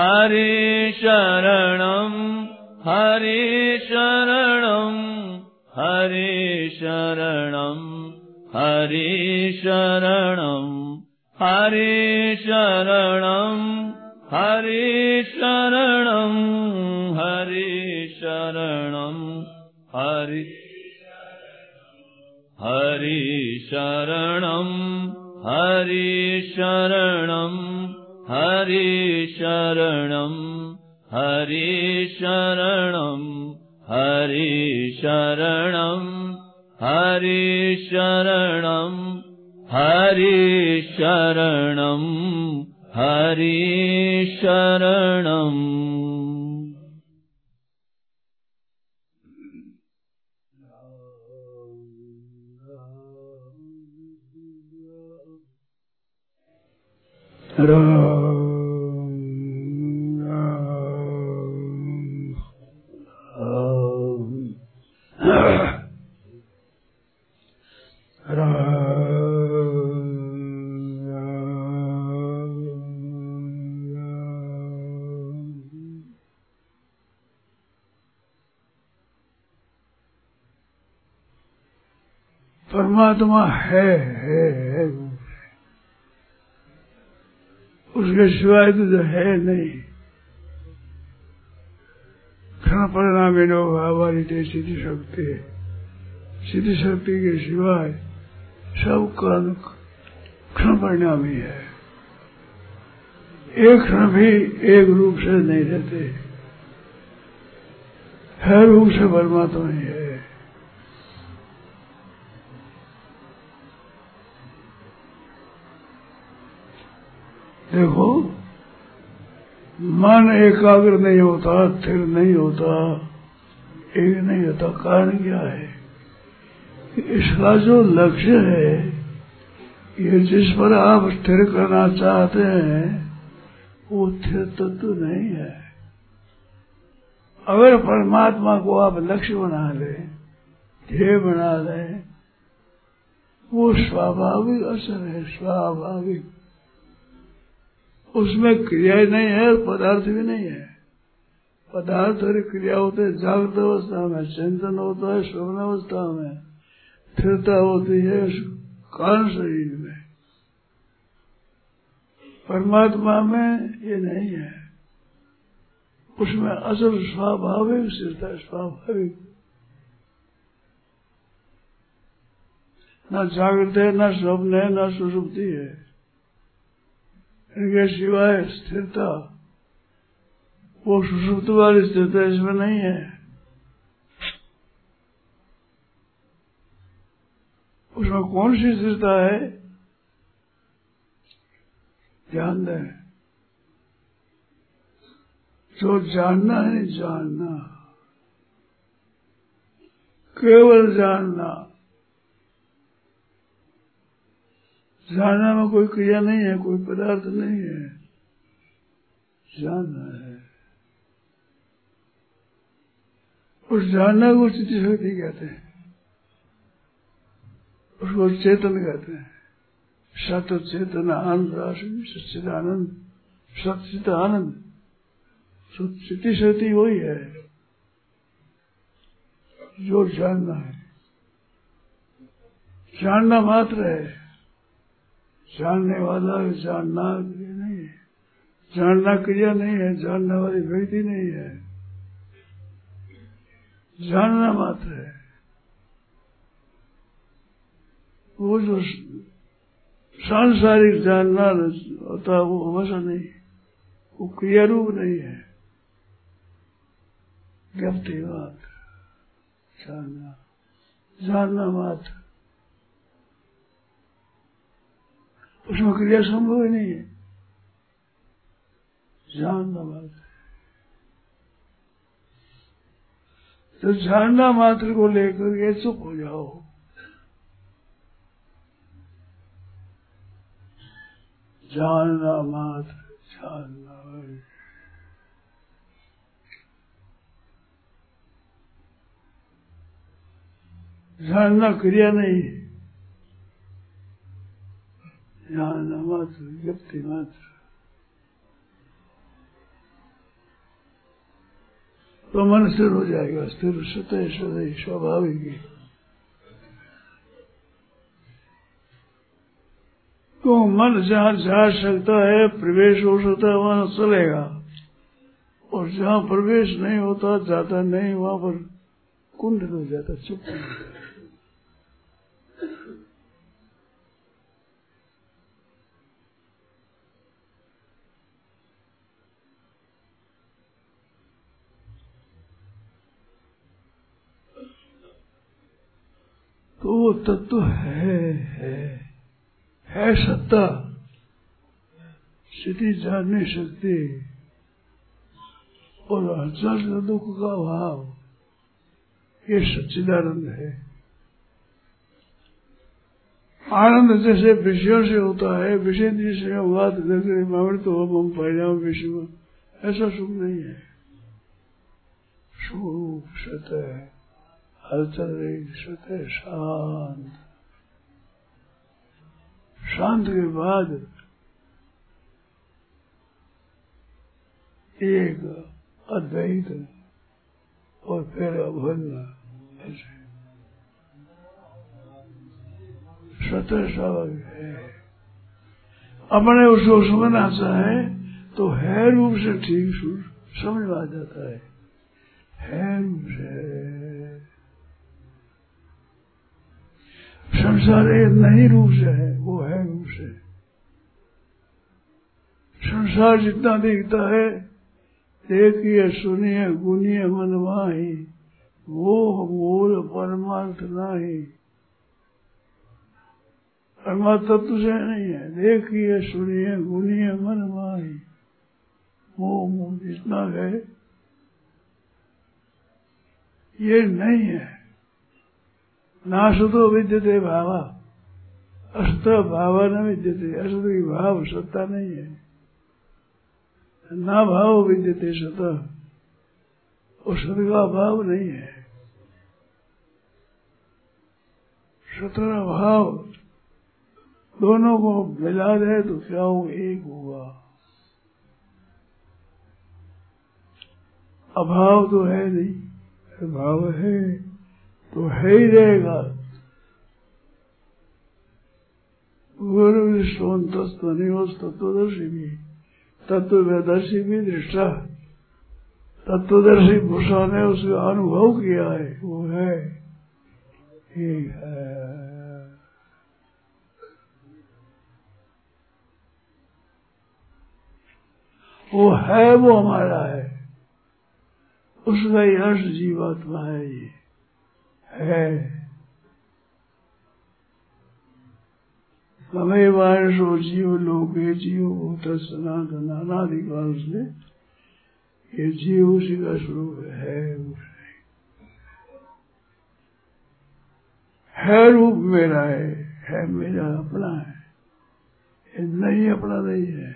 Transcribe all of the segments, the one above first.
हरिशरणम् हरिशरणम् हरिशरणम् हरिशरणम् हरिशरणम् हरिशरणम् हरिशरणम् हरि हरिशरणम् हरिशरणम् हरि शरणम् हरि शरणम् हरि शरणम् हरि शरणम् हरि शरणम् हरि शरणम् राम परमात्मा है। सिवाय तो है नहीं। क्षण परिणाम हमारी सिद्धि शक्ति सिद्धि शक्ति के सिवाय सब कर्म क्षण परिणामी है। एक क्षण भी एक रूप से नहीं रहते। हर रूप से परमात्मा ही है। देखो, मन एकाग्र नहीं होता, स्थिर नहीं होता, एक नहीं होता, कारण क्या है? इसका जो लक्ष्य है, ये जिस पर आप स्थिर करना चाहते हैं, वो स्थिर तत्व नहीं है। अगर परमात्मा को आप लक्ष्य बना लें, ध्येय बना लें, वो स्वाभाविक असर है, स्वाभाविक। उसमें क्रिया ही नहीं है, पदार्थ भी नहीं है। पदार्थ और क्रिया होते हैं, जागृत अवस्था में, चिंतन होता है स्वप्न अवस्था में। स्थिरता होती है कारण शरीर में। परमात्मा में ये नहीं है। उसमें असल स्वाभाविक, स्थिरता स्वाभाविक। न जागृत है, न स्वप्न है, न सुसुप्ति है। इनके सिवाय स्थिरता वो सुसुप्त वाली स्थिरता इसमें नहीं है। उसमें कौन सी स्थिरता है? ध्यान दें। जो जानना है, जानना। केवल जानना। जानना में कोई क्रिया नहीं है, कोई पदार्थ नहीं है। जानना है। उस जानना को स्थिति शक्ति कहते हैं। उसको चेतन कहते हैं। सत चेतन आनंद सचिद आनंद सचित आनंद। स्थिति शक्ति वही है। जो जानना है। जानना मात्र है। जानने वाला जानना क्रिया नहीं है। जानना क्रिया नहीं है, जानने वाली व्यक्ति नहीं है। जानना मात्र है। वो जो सांसारिक जानना होता है, वो हमेशा नहीं। वो क्रिया रूप नहीं है। व्यक्ति मात्र जानना। जानना मात्र। उसमें क्रिया संभव ही नहीं है। जानना मात्र तो जानना मात्र को लेकर के चुप हो जाओ। जानना मात्र, जानना जानना क्रिया नहीं है। जानना मात्र व्यक्ति मात्र तो मन स्थिर हो जाएगा स्थिर सतह सदय स्वाभाविक ही तो मन जहाँ जा सकता है प्रवेश हो सकता है वहाँ चलेगा और जहाँ प्रवेश नहीं होता जाता नहीं वहाँ पर कुंड हो जाता चुप तो वो तत्व है है है सत्ता। स्थिति जान नहीं सकती। और हज़ार दुख का भाव, ये सच्चिदानंद है। आनंद जैसे विषयों से होता है, विषय जिसे बात अमृत हो हम परिणाम विषय ऐसा सुख नहीं है। स्वरूप सतह हलचल रही सतह शांत। शांत के बाद एक अद्वैत और फिर अभन्न ऐसे। स्वतः स्वाभाविक है। अपने उसको सुनना है तो है रूप से ठीक, समझ में आ जाता है। है रूप से। संसार एक नहीं रूप से है, वो है रूप से। संसार जितना दिखता है, देखिए, सुनिए, गुनिए मनवाही वो मूल परमार्थ नहीं। परमात्म तत्व से नहीं है, देखिए, सुनिए, गुनिए मनवाही वो मूल जितना है, ये नहीं है। नासतो विद्यते भावा। असत भाव न विद्यते। असत की भाव सत्ता नहीं है। ना भाव विद्यते सत। और सत का भाव नहीं है। सतरा भाव दोनों को मिला दे तो क्या हो एक होगा अभाव तो है नहीं, भाव है। तो है ही रहेगा। गुरु सोन तत्व निवस तत्वदर्शी भी। तत्वदर्शी भी दृष्टा तत्वदर्शी भूषा ने उसका अनुभव किया है, वो है। है। वो है, वो हमारा है। उसका अर्थ जीवात्मा है ये। है हमें वारसो जीव लोके जीव भूत सनातन अनादिकाल से, ये जीव उसी का स्वरूप है। है रूप मेरा है है मेरा अपना है। नहीं अपना नहीं है।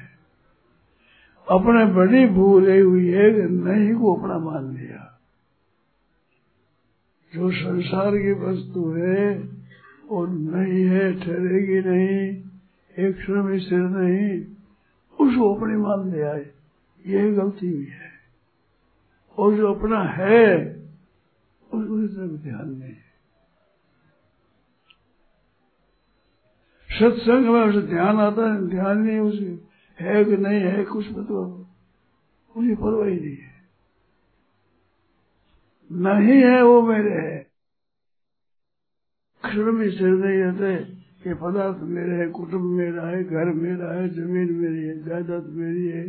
अपने बड़ी भूल हुई है कि नहीं को अपना मान लिया। जो संसार की वस्तु है, वो नहीं है, ठहरेगी नहीं, एक क्षण नहीं, उसको अपने मान ले आए। यह गलती हुई है। और जो अपना है, उसको तरफ़ ध्यान नहीं सत्संग में उसे ध्यान आता है, ध्यान नहीं, उसे है कि नहीं, है कुछ मतलब मुझे परवाही नहीं है। नहीं है, वो मेरे है। क्षण में रहते ये पदार्थ मेरे है, कुटुंब मेरा है, घर मेरा है, ज़मीन मेरी है, जायदाद मेरी है,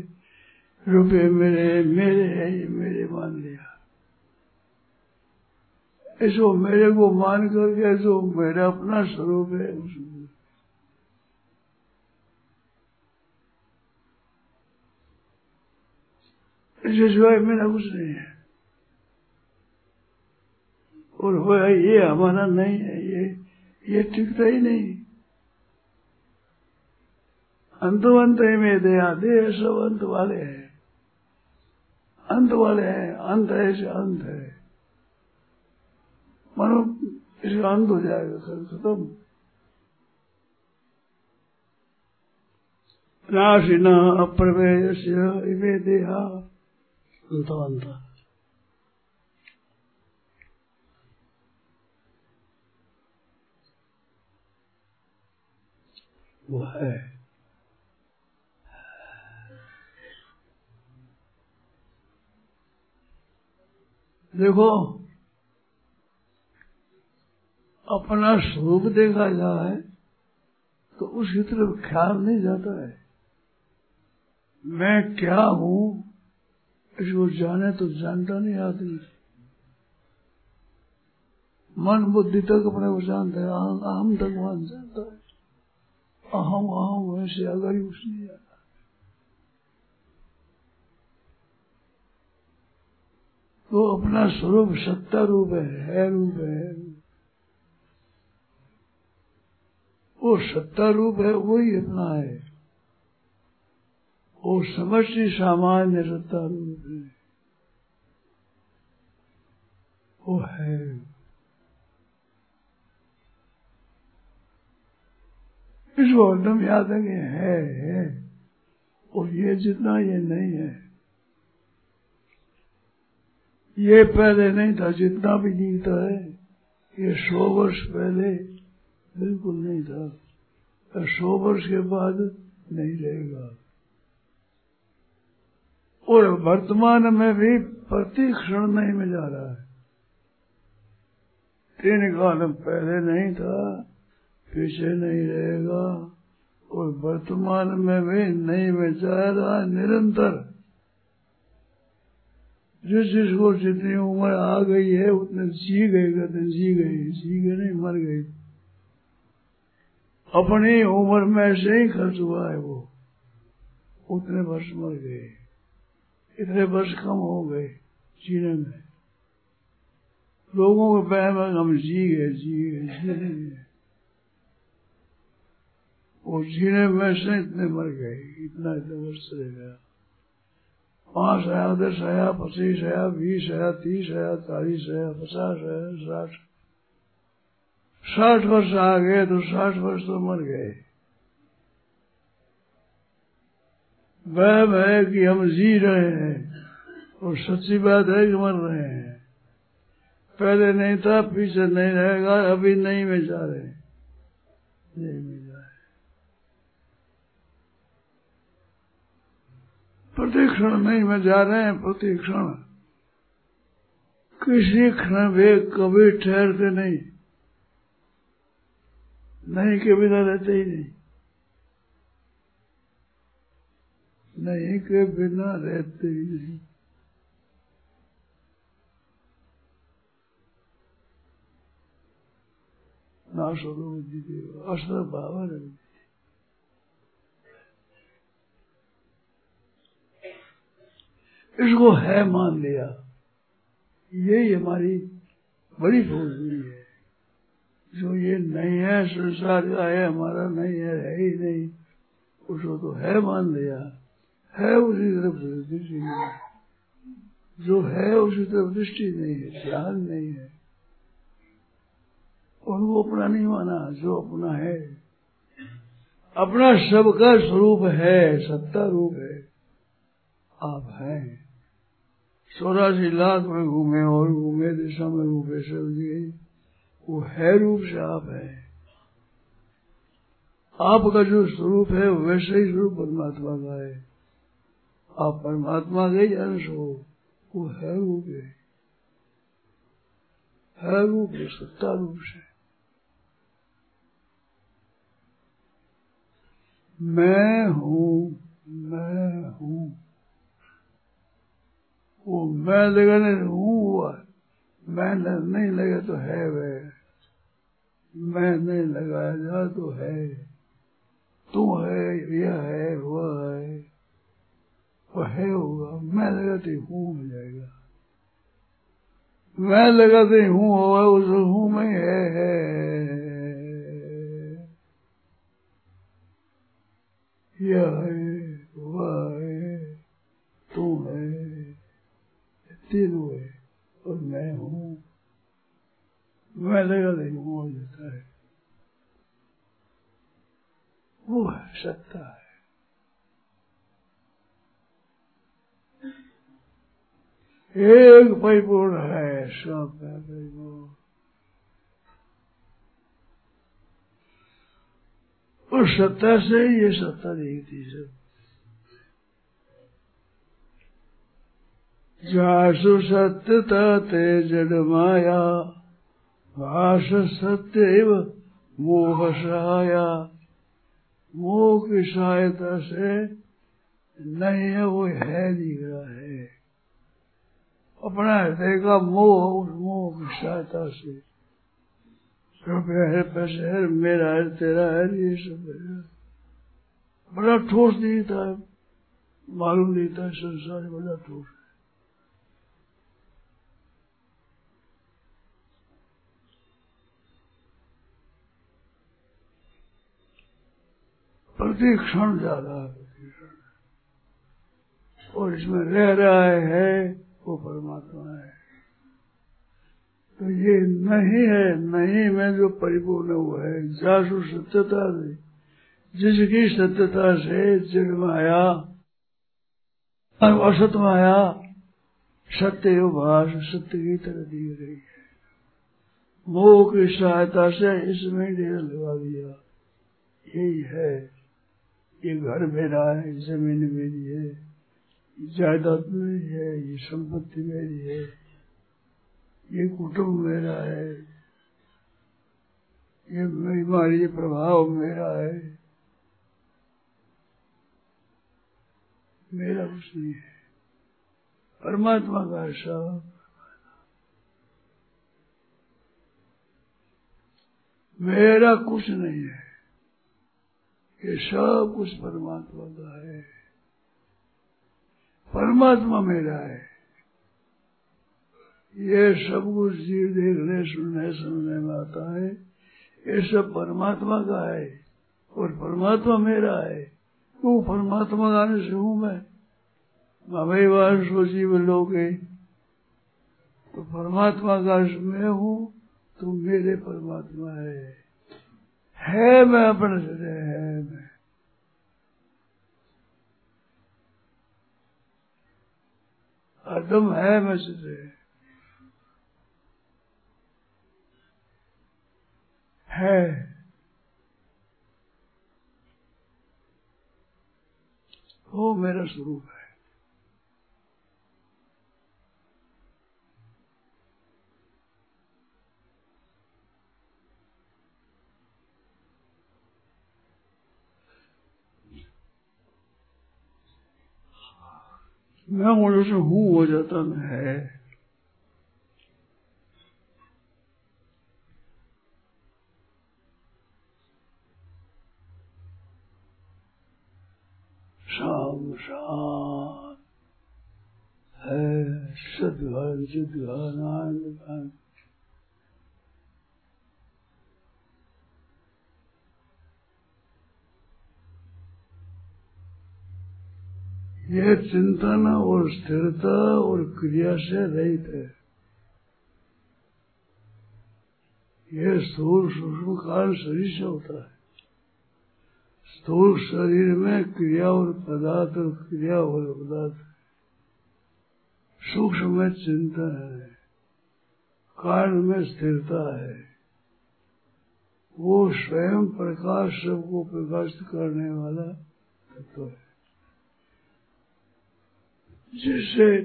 रुपये मेरे है मेरे है, ये मेरे मान लिया। ऐसो मेरे को मान करके, ऐसो मेरा अपना स्वरूप है उसमें इसके मेरा कुछ नहीं है। और हो, ये हमारा नहीं है, ये ये टिकता ही नहीं। अंत अंतवंत में दया दे सब अंत वाले हैं। अंत वाले हैं, अंत है से अंत है। मानो, इसका अंत हो जाएगा सर खत्म। नाशिना अप्रवेश इवे देहा। अंतवंत। वो है। देखो, अपना स्वरूप देखा जाए तो उसकी तरफ़ ख्याल नहीं जाता है। मैं क्या हूँ इसको जाने तो जानता नहीं आदमी। मन बुद्धि तक अपने को जानता है अहम तक मान जानता है। अहम अहम, वैसे अगर ही जाता तो अपना स्वरूप सत्ता रूप है है रूप है वो सत्ता रूप है, वही अपना है। वो समष्टि सामान्य सत्ता रूप है। वो है। इसको एकदम याद है कि है है। और ये जितना ये नहीं है। ये पहले नहीं था, जितना भी दिखता है। ये सौ वर्ष पहले बिल्कुल नहीं था। सौ वर्ष के बाद नहीं रहेगा। और वर्तमान में भी प्रति क्षण नहीं में जा रहा है। तीन काल पहले नहीं था। पीछे नहीं रहेगा और वर्तमान में भी नहीं में निरंतर। जिस जिसको जितनी उम्र आ गई है, उतने जी गए कहते जी गई जी गए नहीं, मर गई। अपनी उम्र में से ही खर्च हुआ है वो। उतने वर्ष मर गए। इतने वर्ष कम हो गए जीने में। लोगों के बहम हम जी गए जी गए जी गए। जीने में से इतने मर गए, इतना इतने वर्ष रह गया। पाँच आया, दस आया, पच्चीस आया, बीस आया, तीस आया, चालीस आया, पचास आया, साठ। साठ वर्ष आ गए तो साठ वर्ष तो मर गए। वह है कि हम जी रहे हैं और सच्ची बात है कि मर रहे हैं। पहले नहीं था, पीछे नहीं रहेगा, अभी नहीं में जा रहे नहीं में प्रतिक्षण नहीं, में जा रहे हैं प्रतिक्षण। किसी क्षण वे कभी ठहरते नहीं। नहीं के बिना रहते ही नहीं। नहीं के बिना रहते ही नहीं। ना स्वरूप जी असर भाव रही इसको है मान लिया। यही हमारी बड़ी हुई है। जो ये नहीं है, संसार का है, हमारा नहीं है है ही नहीं, उसको तो है मान लिया। है उसी तरफ़ दृष्टि जो है उसी तरफ़ दृष्टि नहीं है ध्यान नहीं है। वो अपना नहीं माना, जो अपना है। अपना सबका स्वरूप है, सत्ता रूप है। आप हैं। चौरासी लाख में घूमे और घूमे, दिशा में घूमे, सब गए वो है रूप से आप है। आपका जो स्वरूप है वैसे ही स्वरूप परमात्मा का है। आप परमात्मा के ही अंश हो, वो है रूप है। है रूप है, सत्ता रूप से। मैं हूँ मैं हूँ। वो मैं लगा नहीं हूँ हुआ मैं नहीं लगा तो है वह मैं नहीं लगाया जा तो है। तू है यह है वह है। वह है होगा। मैं लगाते हूँ हो जाएगा। मैं लगाते हूँ होगा उस हूँ में है, है। यह है वह है तू है तीनों है और मैं हूँ। मैं लगा नहीं हूँ हो है। वो है सत्ता है। एक परिपूर्ण है, सब है परिपूर्ण। उस सत्ता से ये सत्ता दिखती सब। जासु सत्यता ते जड़ माया भाष सत्य मोह सहाया। मोह की सहायता से नहीं है, वो है दिख रहा है? अपना हृदय का मोह, उस मोह की सहायता से। रुपया है पैसे है मेरा है, तेरा है, ये सब है। बड़ा ठोस दिखता है मालूम दिखता है संसार बड़ा ठोस। है प्रति क्षण जा रहा है। और इसमें रह रहा है वो परमात्मा है। तो ये नहीं है, नहीं में जो परिपूर्ण हुआ है। जासु सत्यता से, जिसकी सत्यता से जड़ माया और असत माया सत्य भाष सत्य की तरह दी गई है। मोह की सहायता से इसमें डेरा लगा दिया। यही है। ये घर मेरा है, ज़मीन मेरी है ये जायदाद मेरी है, ये संपत्ति मेरी है, ये कुटुंब मेरा है, ये बीमारी प्रभाव मेरा है, मेरा कुछ नहीं है। परमात्मा का सब मेरा कुछ नहीं है। ये सब कुछ परमात्मा का है। परमात्मा मेरा है। ये सब कुछ जीव देखने, सुनने सुनने में आता है। ये सब परमात्मा का है और परमात्मा मेरा है। वो परमात्मा गाने से हूँ मैं? मवे सो जीव लोग तो परमात्मा का मैं हूँ तो मेरे परमात्मा है। है मैं अपने से है मैं अदम है। मैं से है। वो मेरा स्वरूप है। मैं हूँ से हूँ हो। जाता मैं है शान है सदघन सिद्धघन आनंद यह चिंतन और स्थिरता और क्रिया से रहित है। यह स्थूल सूक्ष्म काल शरीर से होता है। स्थूल शरीर में क्रिया और पदार्थ और क्रिया और पदार्थ सूक्ष्म में चिंतन है। कारण में स्थिरता है। वो स्वयं प्रकाश सबको प्रकाशित करने वाला तत्व है। जिससे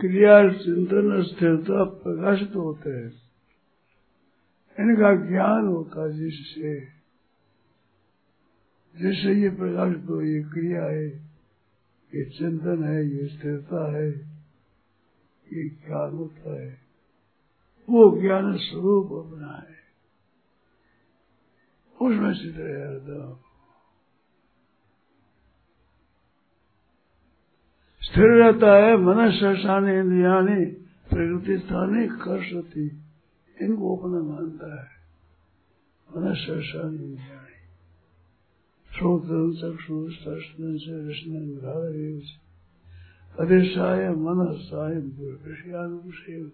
क्रिया, चिंतन, स्थिरता प्रकाशित होते हैं। इनका ज्ञान होता है जिससे जिससे ये प्रकाशित हो, ये क्रिया है, ये चिंतन है, ये स्थिरता है, ये ज्ञान होता है। वो ज्ञान स्वरूप अपना है। उसमें सिद्ध रहता स्थिर रहता है मनुष्य शानी इंद्रियाणी, प्रकृति स्थानी कर सकती इनको अपना मानता है। मनुष्य शानी इंद्रियाणी। श्रोत्रम चक्षु स्पर्शन से रचना विभाग मन विषयानुसेव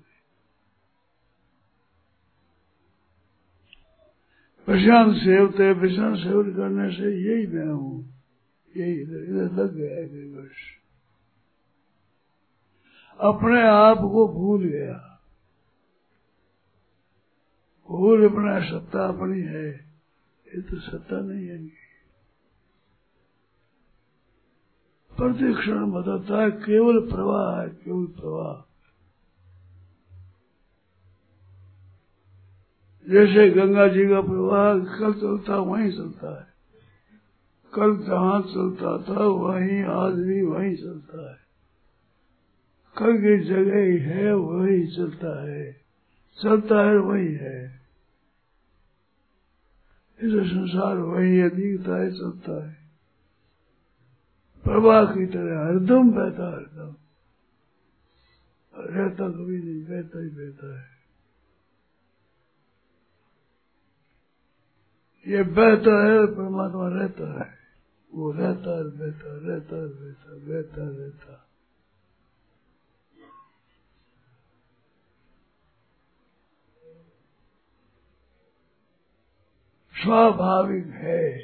विषयान सेवते, विषयान सेवन करने से यही मैं हूँ। यही इधर इधर लग गया है वर्ष। अपने आप को भूल गया। भूल अपना सत्ता अपनी है। ये तो सत्ता नहीं है। प्रत्येक क्षण बताता है, केवल प्रवाह है, केवल प्रवाह। जैसे गंगा जी का प्रवाह कल चलता, वहीं चलता है। कल जहाँ चलता था, वहीं आज भी वहीं चलता है। कल की जगह ही वही चलता है। चलता है, वही है। इस संसार वही है दिखता है, चलता है। प्रवाह की तरह हरदम बहता हरदम। रहता कभी नहीं, बहता ही बहता है। ये बहता है, परमात्मा रहता है। वो रहता है, बहता, रहता है बहता बहता, रहता। स्वाभाविक है।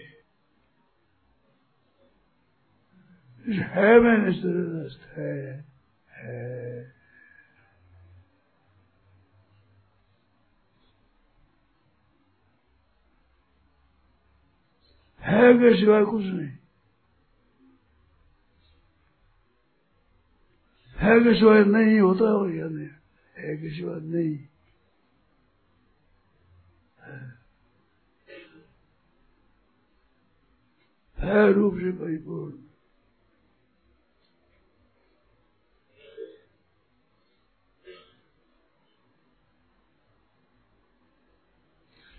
है में निश्चित है। है। है के सिवाय कुछ नहीं। है के सिवाय नहीं होता हो या नहीं? है के सिवाय नहीं। है। रूप से परिपूर्ण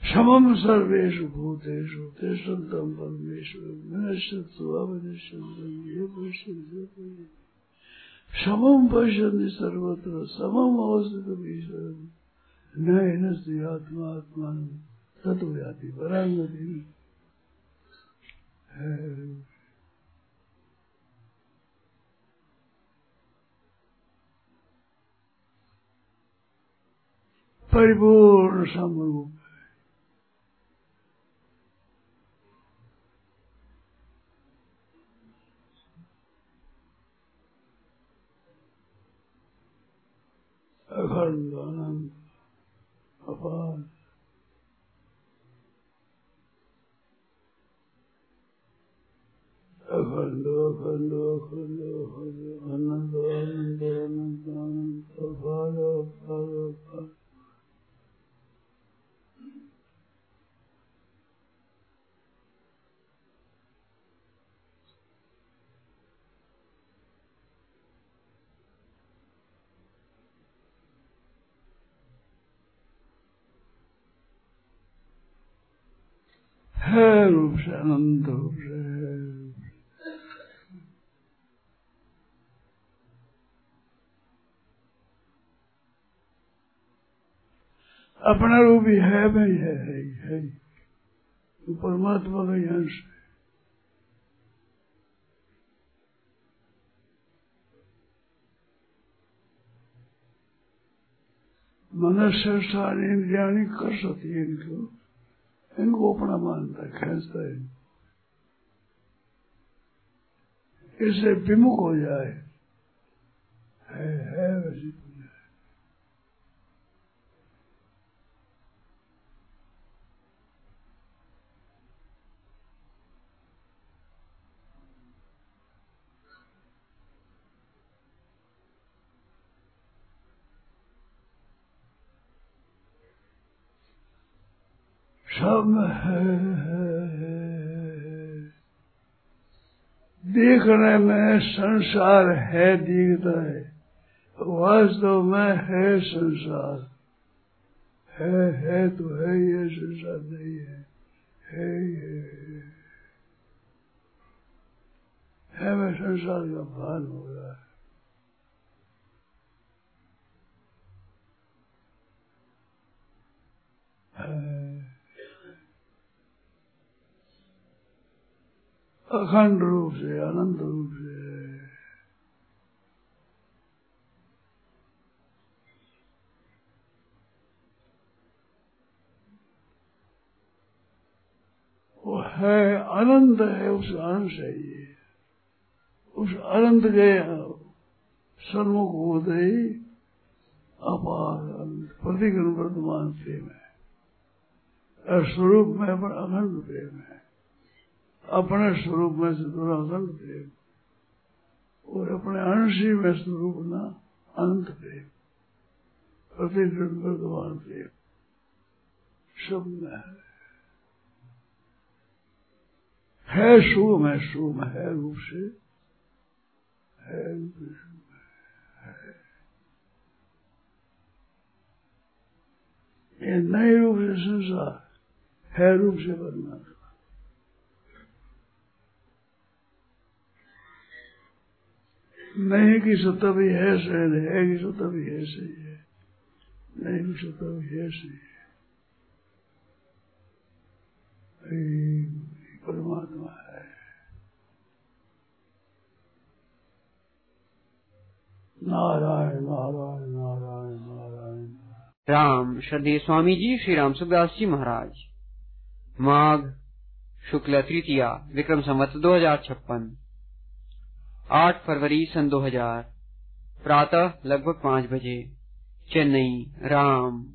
समम सर्वेशु भूतेषु विनश्यत्व अविनश्यंतम पश्य समम पश्यन्ति सर्वत्र समम अवस्थित ईश्वर न आत्मा आत्मा तत्व याति परांगति परिपूर्ण समरूप अखंड आनंद अपार। अखंड अखंड अखंड अखंड आनंद आनंद आनंद आनंद अपार अपार अपार है रूप से अनंत रूप से अपना रूप ही है भाई है है, ही। वो परमात्मा का ही अंश है मनुष्य सारी इंद्रियाणी कर सकती है इनको। इनको अपना मानता है खेचता है। इससे विमुख हो जाए। है है, वैसी। सब है। देखने में संसार है, दिखता है। वास्तव में है संसार। है है तो है, ये संसार नहीं है। है, ये है मैं संसार का भान हो रहा है। है। अखंड रूप से, अनंत रूप से। वो है अनंत, है उस अंश है। ये उस अनंत के सन्मुख होते ही अपार प्रतिगण वर्तमान प्रेम है। स्वरूप में पर अखंड प्रेम है। अपने स्वरूप में से अखंड प्रेम और अपने अंशी में स्वरूप ना अनंत प्रेम प्रतिकृत वर्तमान प्रेम सब में है। है शुभ में शुभ है रूप से। है है ये नए रूप से संसार, है रूप से परमात्मा नहीं की सत्ता भी है सही है की सत्ता भी है, सही है। नहीं की सत्ता भी है, सही है। परमात्मा है। नारायण नारायण नारायण नारायण। राम श्रद्धेय स्वामी जी श्री राम सुखदास जी महाराज। माघ शुक्ल तृतीया, विक्रम संवत, दो हज़ार छप्पन। आठ फरवरी सन दो हज़ार। प्रातः लगभग पाँच बजे। चेन्नई राम।